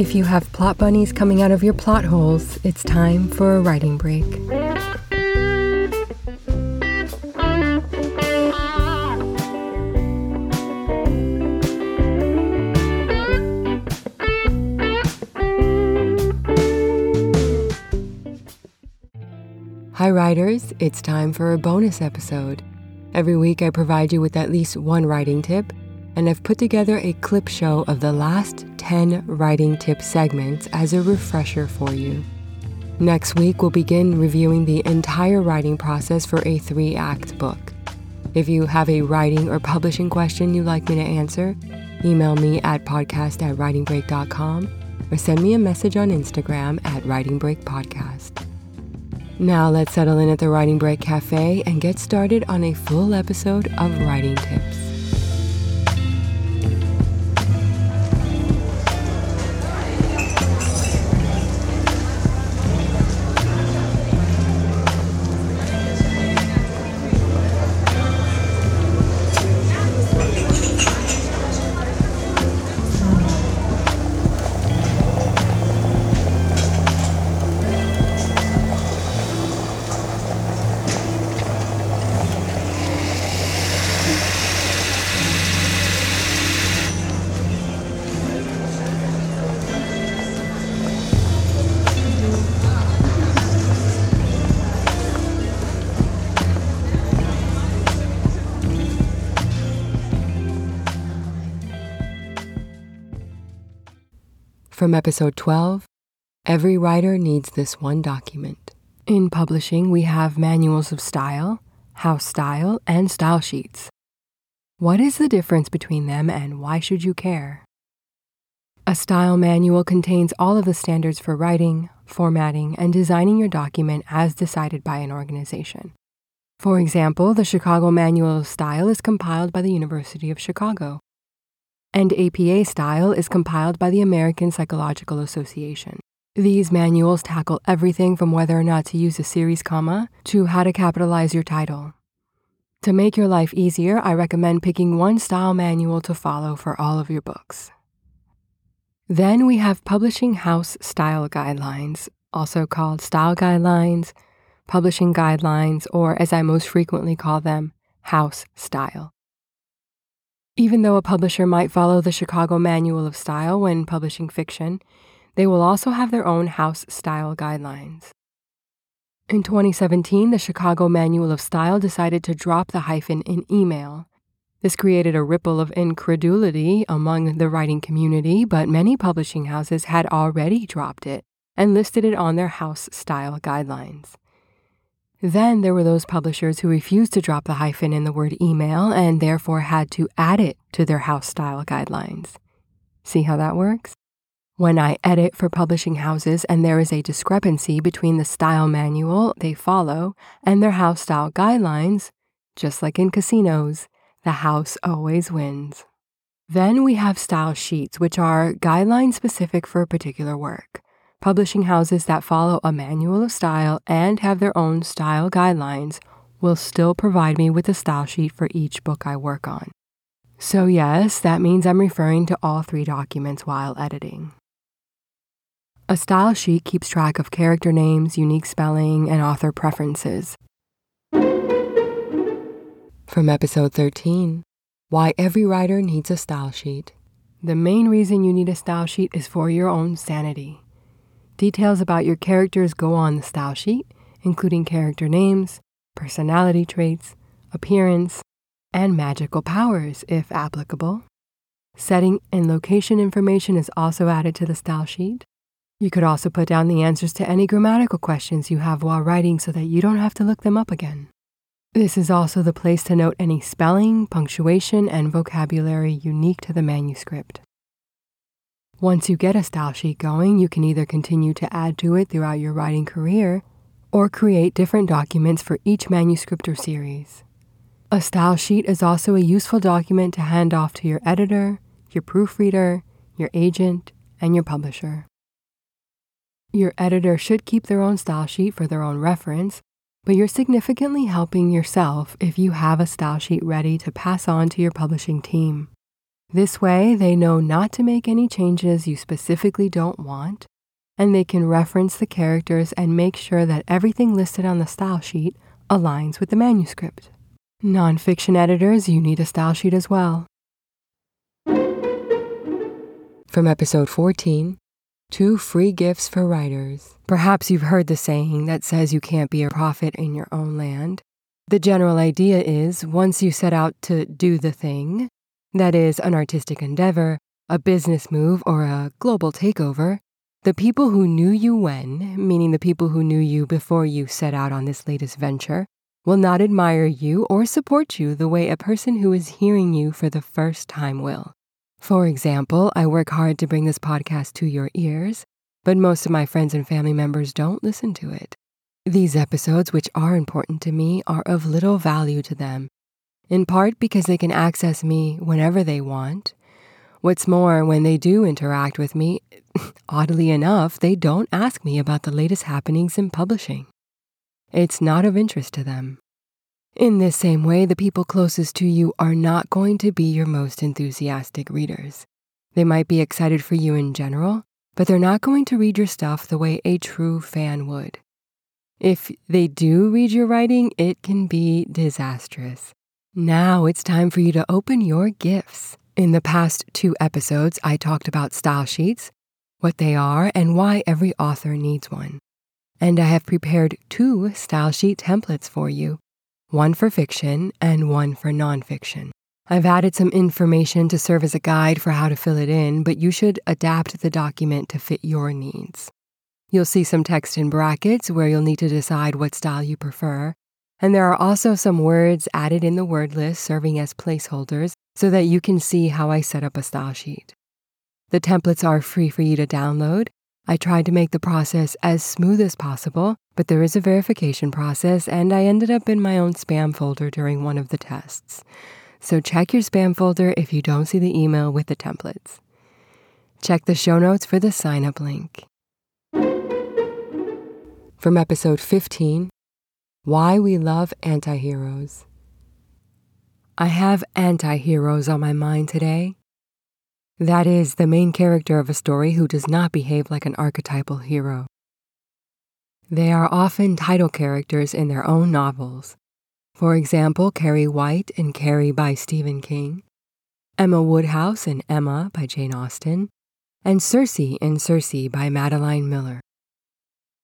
If you have plot bunnies coming out of your plot holes, it's time for a writing break. Hi, writers. It's time for a bonus episode. Every week, I provide you with at least one writing tip, and I've put together a clip show of the last 10 writing tip segments as a refresher for you. Next week, we'll begin reviewing the entire writing process for a three act book. If you have a writing or publishing question you'd like me to answer, email me at podcast at writingbreak.com or send me a message on Instagram at writingbreakpodcast. Now let's settle in at the Writing Break Cafe and get started on a full episode of Writing Tips. From episode 12 Every writer needs this one document. In publishing, we have manuals of style, house style, and style sheets. What is the difference between them and why should you care? A style manual contains all of the standards for writing, formatting, and designing your document as decided by an organization. For example, the Chicago Manual of Style is compiled by the University of Chicago and APA style is compiled by the American Psychological Association. These manuals tackle everything from whether or not to use a series comma to how to capitalize your title. To make your life easier, I recommend picking one style manual to follow for all of your books. Then we have Publishing House Style Guidelines, also called Style Guidelines, Publishing Guidelines, or as I most frequently call them, House Style. Even though a publisher might follow the Chicago Manual of Style when publishing fiction, they will also have their own house style guidelines. In 2017, the Chicago Manual of Style decided to drop the hyphen in email. This created a ripple of incredulity among the writing community, but many publishing houses had already dropped it and listed it on their house style guidelines. Then there were those publishers who refused to drop the hyphen in the word email and therefore had to add it to their house style guidelines. See how that works? When I edit for publishing houses and there is a discrepancy between the style manual they follow and their house style guidelines, just like in casinos, the house always wins. Then we have style sheets, which are guidelines specific for a particular work publishing houses that follow a manual of style and have their own style guidelines will still provide me with a style sheet for each book I work on. So, yes, that means I'm referring to all three documents while editing. A style sheet keeps track of character names, unique spelling, and author preferences. From episode 13 Why Every Writer Needs a Style Sheet. The main reason you need a style sheet is for your own sanity. Details about your characters go on the style sheet, including character names, personality traits, appearance, and magical powers, if applicable. Setting and location information is also added to the style sheet. You could also put down the answers to any grammatical questions you have while writing so that you don't have to look them up again. This is also the place to note any spelling, punctuation, and vocabulary unique to the manuscript. Once you get a style sheet going, you can either continue to add to it throughout your writing career or create different documents for each manuscript or series. A style sheet is also a useful document to hand off to your editor, your proofreader, your agent, and your publisher. Your editor should keep their own style sheet for their own reference, but you're significantly helping yourself if you have a style sheet ready to pass on to your publishing team. This way, they know not to make any changes you specifically don't want, and they can reference the characters and make sure that everything listed on the style sheet aligns with the manuscript. Nonfiction editors, you need a style sheet as well. From episode 14 Two Free Gifts for Writers. Perhaps you've heard the saying that says you can't be a prophet in your own land. The general idea is once you set out to do the thing, that is, an artistic endeavor, a business move, or a global takeover, the people who knew you when, meaning the people who knew you before you set out on this latest venture, will not admire you or support you the way a person who is hearing you for the first time will. For example, I work hard to bring this podcast to your ears, but most of my friends and family members don't listen to it. These episodes, which are important to me, are of little value to them in part because they can access me whenever they want. What's more, when they do interact with me, oddly enough, they don't ask me about the latest happenings in publishing. It's not of interest to them. In this same way, the people closest to you are not going to be your most enthusiastic readers. They might be excited for you in general, but they're not going to read your stuff the way a true fan would. If they do read your writing, it can be disastrous. Now it's time for you to open your gifts. In the past two episodes, I talked about style sheets, what they are, and why every author needs one. And I have prepared two style sheet templates for you one for fiction and one for nonfiction. I've added some information to serve as a guide for how to fill it in, but you should adapt the document to fit your needs. You'll see some text in brackets where you'll need to decide what style you prefer, and there are also some words added in the word list serving as placeholders so that you can see how I set up a style sheet. The templates are free for you to download. I tried to make the process as smooth as possible, but there is a verification process, and I ended up in my own spam folder during one of the tests. So check your spam folder if you don't see the email with the templates. Check the show notes for the sign up link. From episode 15 why We Love Antiheroes. I have antiheroes on my mind today. That is, the main character of a story who does not behave like an archetypal hero. They are often title characters in their own novels. For example, Carrie White in Carrie by Stephen King, Emma Woodhouse in Emma by Jane Austen, and Circe in Circe by Madeline Miller.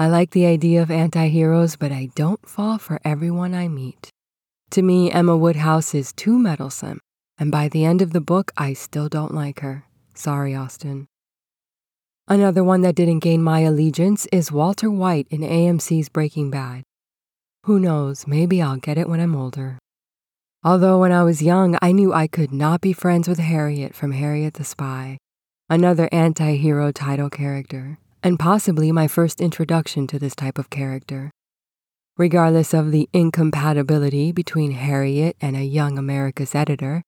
I like the idea of anti heroes, but I don't fall for everyone I meet. To me, Emma Woodhouse is too meddlesome, and by the end of the book, I still don't like her. Sorry, Austen. Another one that didn't gain my allegiance is Walter White in AMC's Breaking Bad. Who knows, maybe I'll get it when I'm older. Although when I was young, I knew I could not be friends with Harriet from Harriet the Spy, another anti hero title character and possibly my first introduction to this type of character. Regardless of the incompatibility between Harriet and a young America's editor,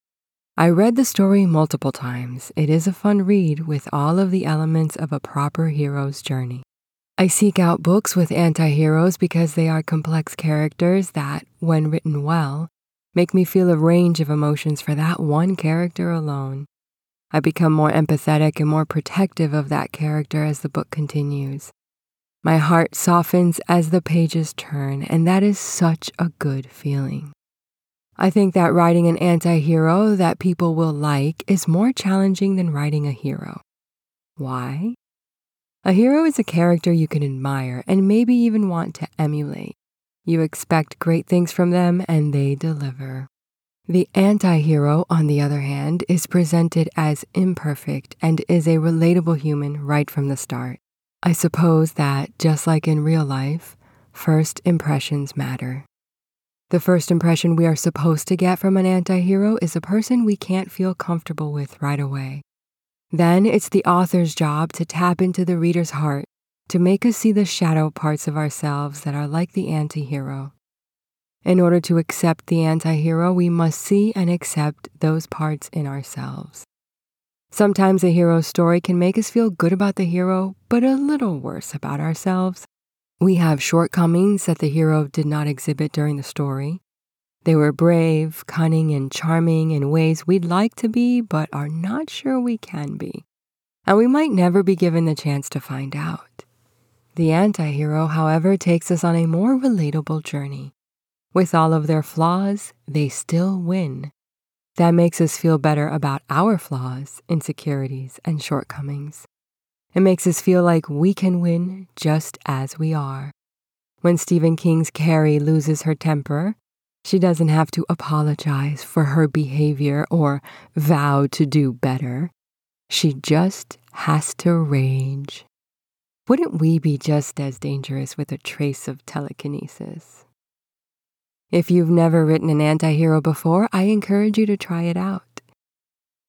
I read the story multiple times. It is a fun read with all of the elements of a proper hero's journey. I seek out books with anti heroes because they are complex characters that, when written well, make me feel a range of emotions for that one character alone. I become more empathetic and more protective of that character as the book continues. My heart softens as the pages turn, and that is such a good feeling. I think that writing an anti hero that people will like is more challenging than writing a hero. Why? A hero is a character you can admire and maybe even want to emulate. You expect great things from them and they deliver. The anti hero, on the other hand, is presented as imperfect and is a relatable human right from the start. I suppose that, just like in real life, first impressions matter. The first impression we are supposed to get from an anti hero is a person we can't feel comfortable with right away. Then it's the author's job to tap into the reader's heart to make us see the shadow parts of ourselves that are like the anti hero. In order to accept the anti hero, we must see and accept those parts in ourselves. Sometimes a hero story can make us feel good about the hero, but a little worse about ourselves. We have shortcomings that the hero did not exhibit during the story. They were brave, cunning, and charming in ways we'd like to be, but are not sure we can be. And we might never be given the chance to find out. The anti hero, however, takes us on a more relatable journey. With all of their flaws, they still win. That makes us feel better about our flaws, insecurities, and shortcomings. It makes us feel like we can win just as we are. When Stephen King's Carrie loses her temper, she doesn't have to apologize for her behavior or vow to do better. She just has to rage. Wouldn't we be just as dangerous with a trace of telekinesis? If you've never written an anti hero before, I encourage you to try it out.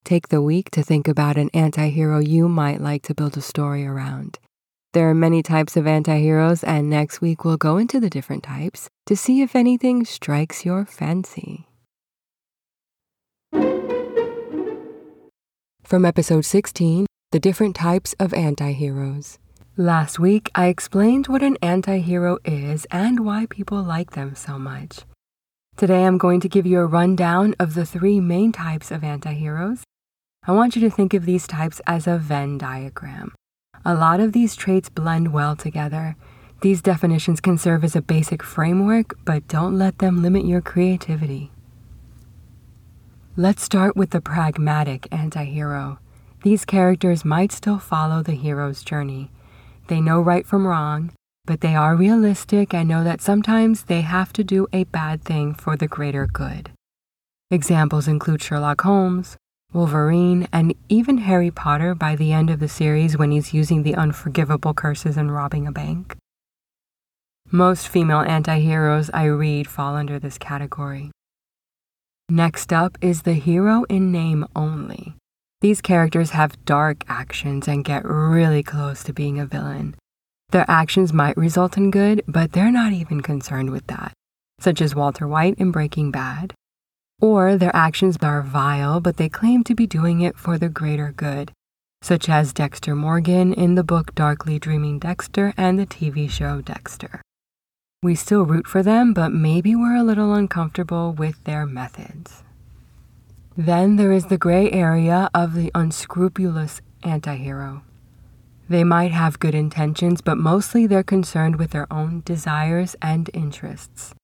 Take the week to think about an anti hero you might like to build a story around. There are many types of anti heroes, and next week we'll go into the different types to see if anything strikes your fancy. From episode 16 The Different Types of Anti Heroes. Last week, I explained what an anti hero is and why people like them so much. Today, I'm going to give you a rundown of the three main types of anti heroes. I want you to think of these types as a Venn diagram. A lot of these traits blend well together. These definitions can serve as a basic framework, but don't let them limit your creativity. Let's start with the pragmatic anti hero. These characters might still follow the hero's journey. They know right from wrong, but they are realistic and know that sometimes they have to do a bad thing for the greater good. Examples include Sherlock Holmes, Wolverine, and even Harry Potter by the end of the series when he's using the unforgivable curses and robbing a bank. Most female anti heroes I read fall under this category. Next up is the hero in name only. These characters have dark actions and get really close to being a villain. Their actions might result in good, but they're not even concerned with that, such as Walter White in Breaking Bad, or their actions are vile, but they claim to be doing it for the greater good, such as Dexter Morgan in the book Darkly Dreaming Dexter and the TV show Dexter. We still root for them, but maybe we're a little uncomfortable with their methods. Then there is the gray area of the unscrupulous antihero. They might have good intentions, but mostly they're concerned with their own desires and interests.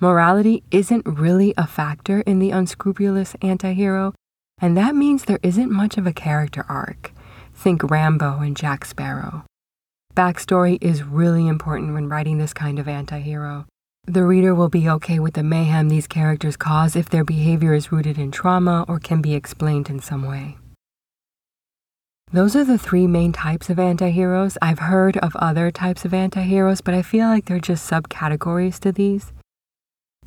Morality isn't really a factor in the unscrupulous antihero, and that means there isn't much of a character arc. Think Rambo and Jack Sparrow. Backstory is really important when writing this kind of antihero. The reader will be okay with the mayhem these characters cause if their behavior is rooted in trauma or can be explained in some way. Those are the three main types of antiheroes. I've heard of other types of antiheroes, but I feel like they're just subcategories to these.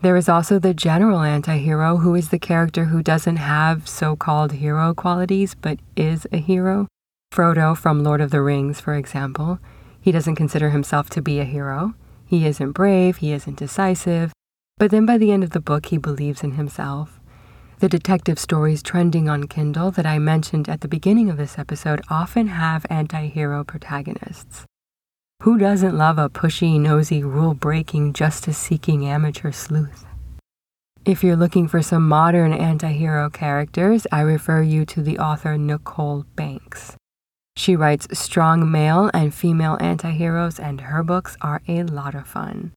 There is also the general antihero, who is the character who doesn't have so called hero qualities but is a hero. Frodo from Lord of the Rings, for example. He doesn't consider himself to be a hero. He isn't brave, he isn't decisive, but then by the end of the book, he believes in himself. The detective stories trending on Kindle that I mentioned at the beginning of this episode often have anti hero protagonists. Who doesn't love a pushy, nosy, rule breaking, justice seeking amateur sleuth? If you're looking for some modern anti hero characters, I refer you to the author Nicole Banks. She writes strong male and female anti heroes, and her books are a lot of fun.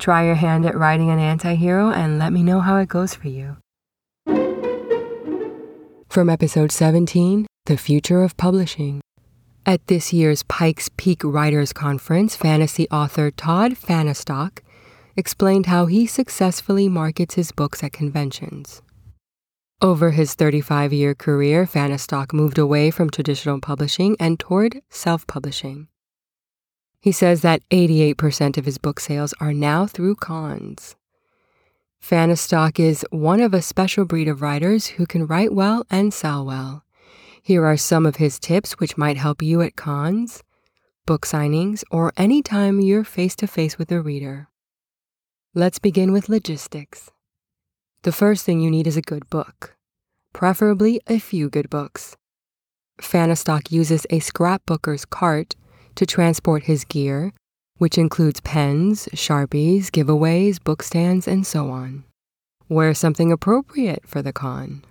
Try your hand at writing an anti hero and let me know how it goes for you. From episode 17 The Future of Publishing. At this year's Pikes Peak Writers Conference, fantasy author Todd Fahnestock explained how he successfully markets his books at conventions. Over his 35 year career, Fahnestock moved away from traditional publishing and toward self publishing. He says that 88% of his book sales are now through cons. Fahnestock is one of a special breed of writers who can write well and sell well. Here are some of his tips which might help you at cons, book signings, or any time you're face to face with a reader. Let's begin with logistics. The first thing you need is a good book, preferably a few good books. Fahnestock uses a scrapbooker's cart to transport his gear, which includes pens, sharpies, giveaways, book stands, and so on. Wear something appropriate for the con.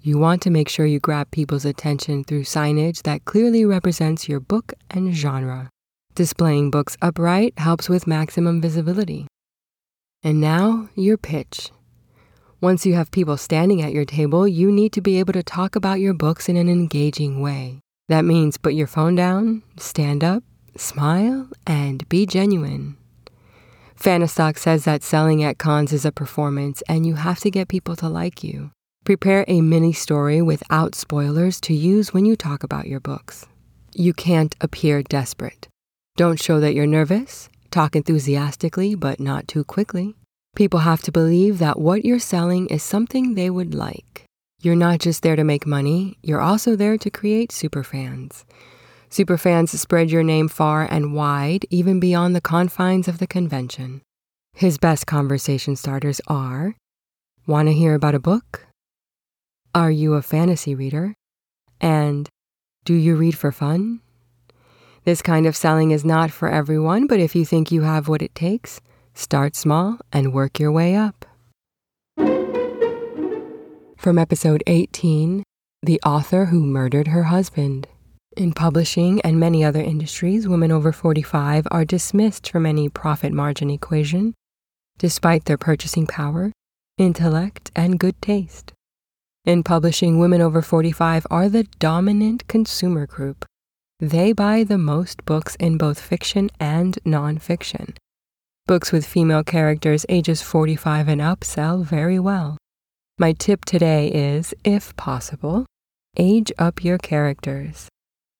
You want to make sure you grab people's attention through signage that clearly represents your book and genre. Displaying books upright helps with maximum visibility. And now, your pitch. Once you have people standing at your table, you need to be able to talk about your books in an engaging way. That means put your phone down, stand up, smile, and be genuine. Fahnestock says that selling at cons is a performance and you have to get people to like you. Prepare a mini story without spoilers to use when you talk about your books. You can't appear desperate. Don't show that you're nervous. Talk enthusiastically, but not too quickly. People have to believe that what you're selling is something they would like. You're not just there to make money, you're also there to create superfans. Superfans spread your name far and wide, even beyond the confines of the convention. His best conversation starters are Want to hear about a book? Are you a fantasy reader? And do you read for fun? This kind of selling is not for everyone, but if you think you have what it takes, start small and work your way up. From episode 18 The Author Who Murdered Her Husband. In publishing and many other industries, women over 45 are dismissed from any profit margin equation, despite their purchasing power, intellect, and good taste. In publishing, women over 45 are the dominant consumer group. They buy the most books in both fiction and nonfiction. Books with female characters ages 45 and up sell very well. My tip today is, if possible, age up your characters.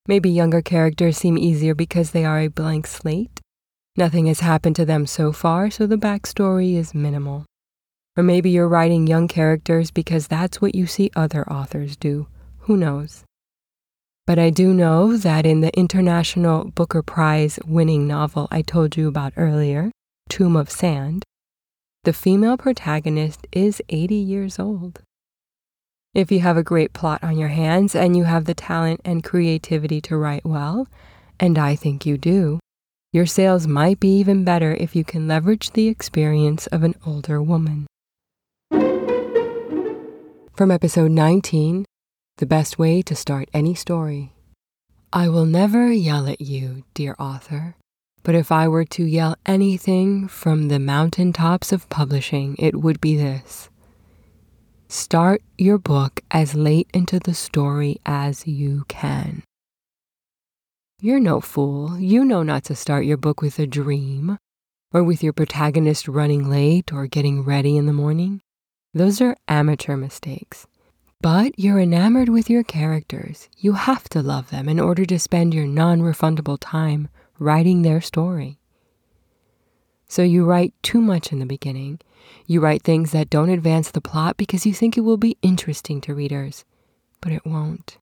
Maybe younger characters seem easier because they are a blank slate. Nothing has happened to them so far, so the backstory is minimal. Or maybe you're writing young characters because that's what you see other authors do. Who knows? But I do know that in the International Booker Prize winning novel I told you about earlier, Tomb of Sand, the female protagonist is 80 years old. If you have a great plot on your hands and you have the talent and creativity to write well, and I think you do, your sales might be even better if you can leverage the experience of an older woman. From episode 19 The Best Way to Start Any Story. I will never yell at you, dear author, but if I were to yell anything from the mountaintops of publishing, it would be this Start your book as late into the story as you can. You're no fool. You know not to start your book with a dream, or with your protagonist running late or getting ready in the morning. Those are amateur mistakes. But you're enamored with your characters. You have to love them in order to spend your non refundable time writing their story. So you write too much in the beginning. You write things that don't advance the plot because you think it will be interesting to readers, but it won't.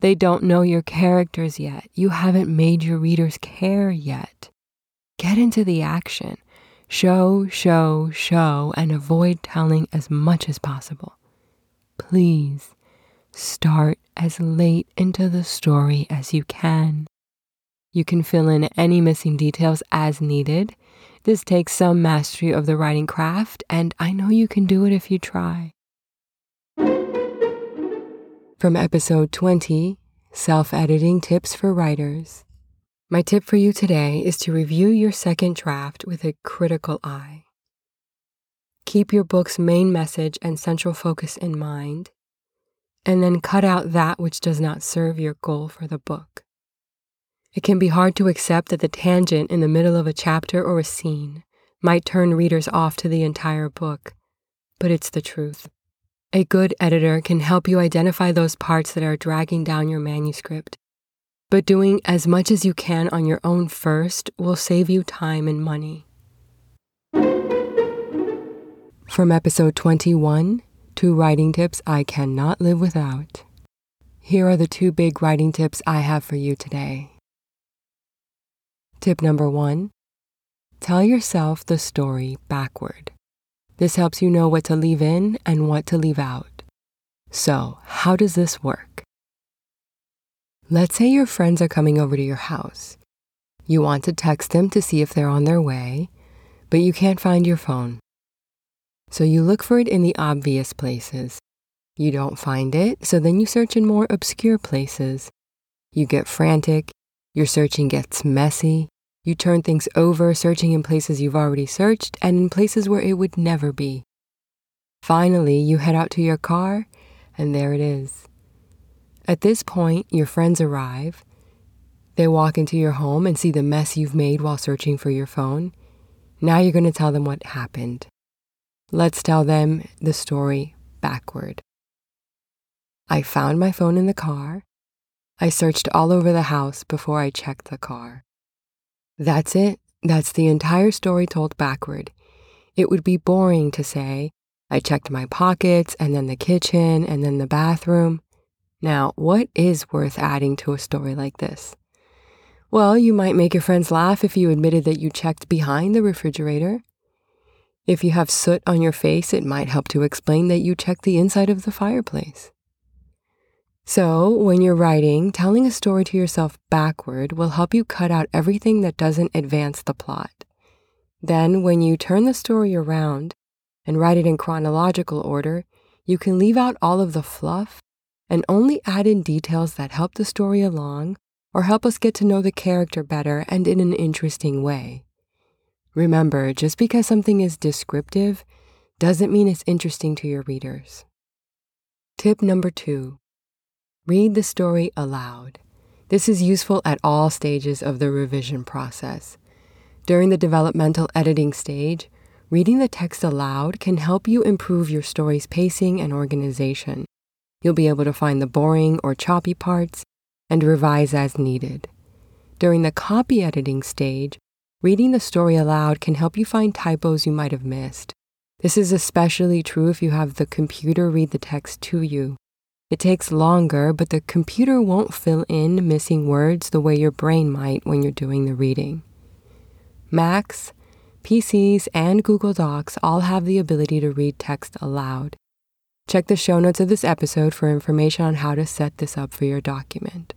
They don't know your characters yet. You haven't made your readers care yet. Get into the action. Show, show, show, and avoid telling as much as possible. Please start as late into the story as you can. You can fill in any missing details as needed. This takes some mastery of the writing craft, and I know you can do it if you try. From episode 20 Self Editing Tips for Writers. My tip for you today is to review your second draft with a critical eye. Keep your book's main message and central focus in mind, and then cut out that which does not serve your goal for the book. It can be hard to accept that the tangent in the middle of a chapter or a scene might turn readers off to the entire book, but it's the truth. A good editor can help you identify those parts that are dragging down your manuscript but doing as much as you can on your own first will save you time and money. From episode 21 Two Writing Tips I Cannot Live Without. Here are the two big writing tips I have for you today. Tip number one Tell yourself the story backward. This helps you know what to leave in and what to leave out. So, how does this work? Let's say your friends are coming over to your house. You want to text them to see if they're on their way, but you can't find your phone. So you look for it in the obvious places. You don't find it, so then you search in more obscure places. You get frantic, your searching gets messy, you turn things over, searching in places you've already searched and in places where it would never be. Finally, you head out to your car, and there it is. At this point, your friends arrive. They walk into your home and see the mess you've made while searching for your phone. Now you're going to tell them what happened. Let's tell them the story backward. I found my phone in the car. I searched all over the house before I checked the car. That's it. That's the entire story told backward. It would be boring to say, I checked my pockets and then the kitchen and then the bathroom. Now, what is worth adding to a story like this? Well, you might make your friends laugh if you admitted that you checked behind the refrigerator. If you have soot on your face, it might help to explain that you checked the inside of the fireplace. So, when you're writing, telling a story to yourself backward will help you cut out everything that doesn't advance the plot. Then, when you turn the story around and write it in chronological order, you can leave out all of the fluff and only add in details that help the story along or help us get to know the character better and in an interesting way. Remember, just because something is descriptive doesn't mean it's interesting to your readers. Tip number two Read the story aloud. This is useful at all stages of the revision process. During the developmental editing stage, reading the text aloud can help you improve your story's pacing and organization. You'll be able to find the boring or choppy parts and revise as needed. During the copy editing stage, reading the story aloud can help you find typos you might have missed. This is especially true if you have the computer read the text to you. It takes longer, but the computer won't fill in missing words the way your brain might when you're doing the reading. Macs, PCs, and Google Docs all have the ability to read text aloud. Check the show notes of this episode for information on how to set this up for your document.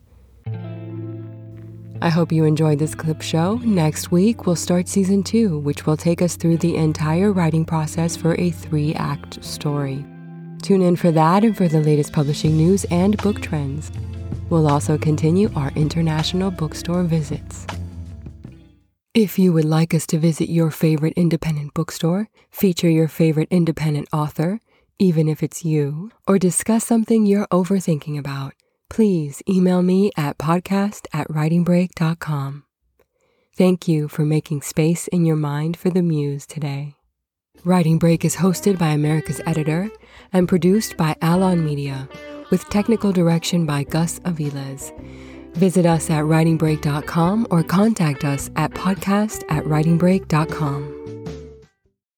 I hope you enjoyed this clip show. Next week, we'll start season two, which will take us through the entire writing process for a three act story. Tune in for that and for the latest publishing news and book trends. We'll also continue our international bookstore visits. If you would like us to visit your favorite independent bookstore, feature your favorite independent author, even if it's you, or discuss something you're overthinking about, please email me at podcast at writingbreak.com. Thank you for making space in your mind for the muse today. Writing Break is hosted by America's Editor and produced by Alon Media, with technical direction by Gus Aviles. Visit us at writingbreak.com or contact us at podcast at writingbreak.com.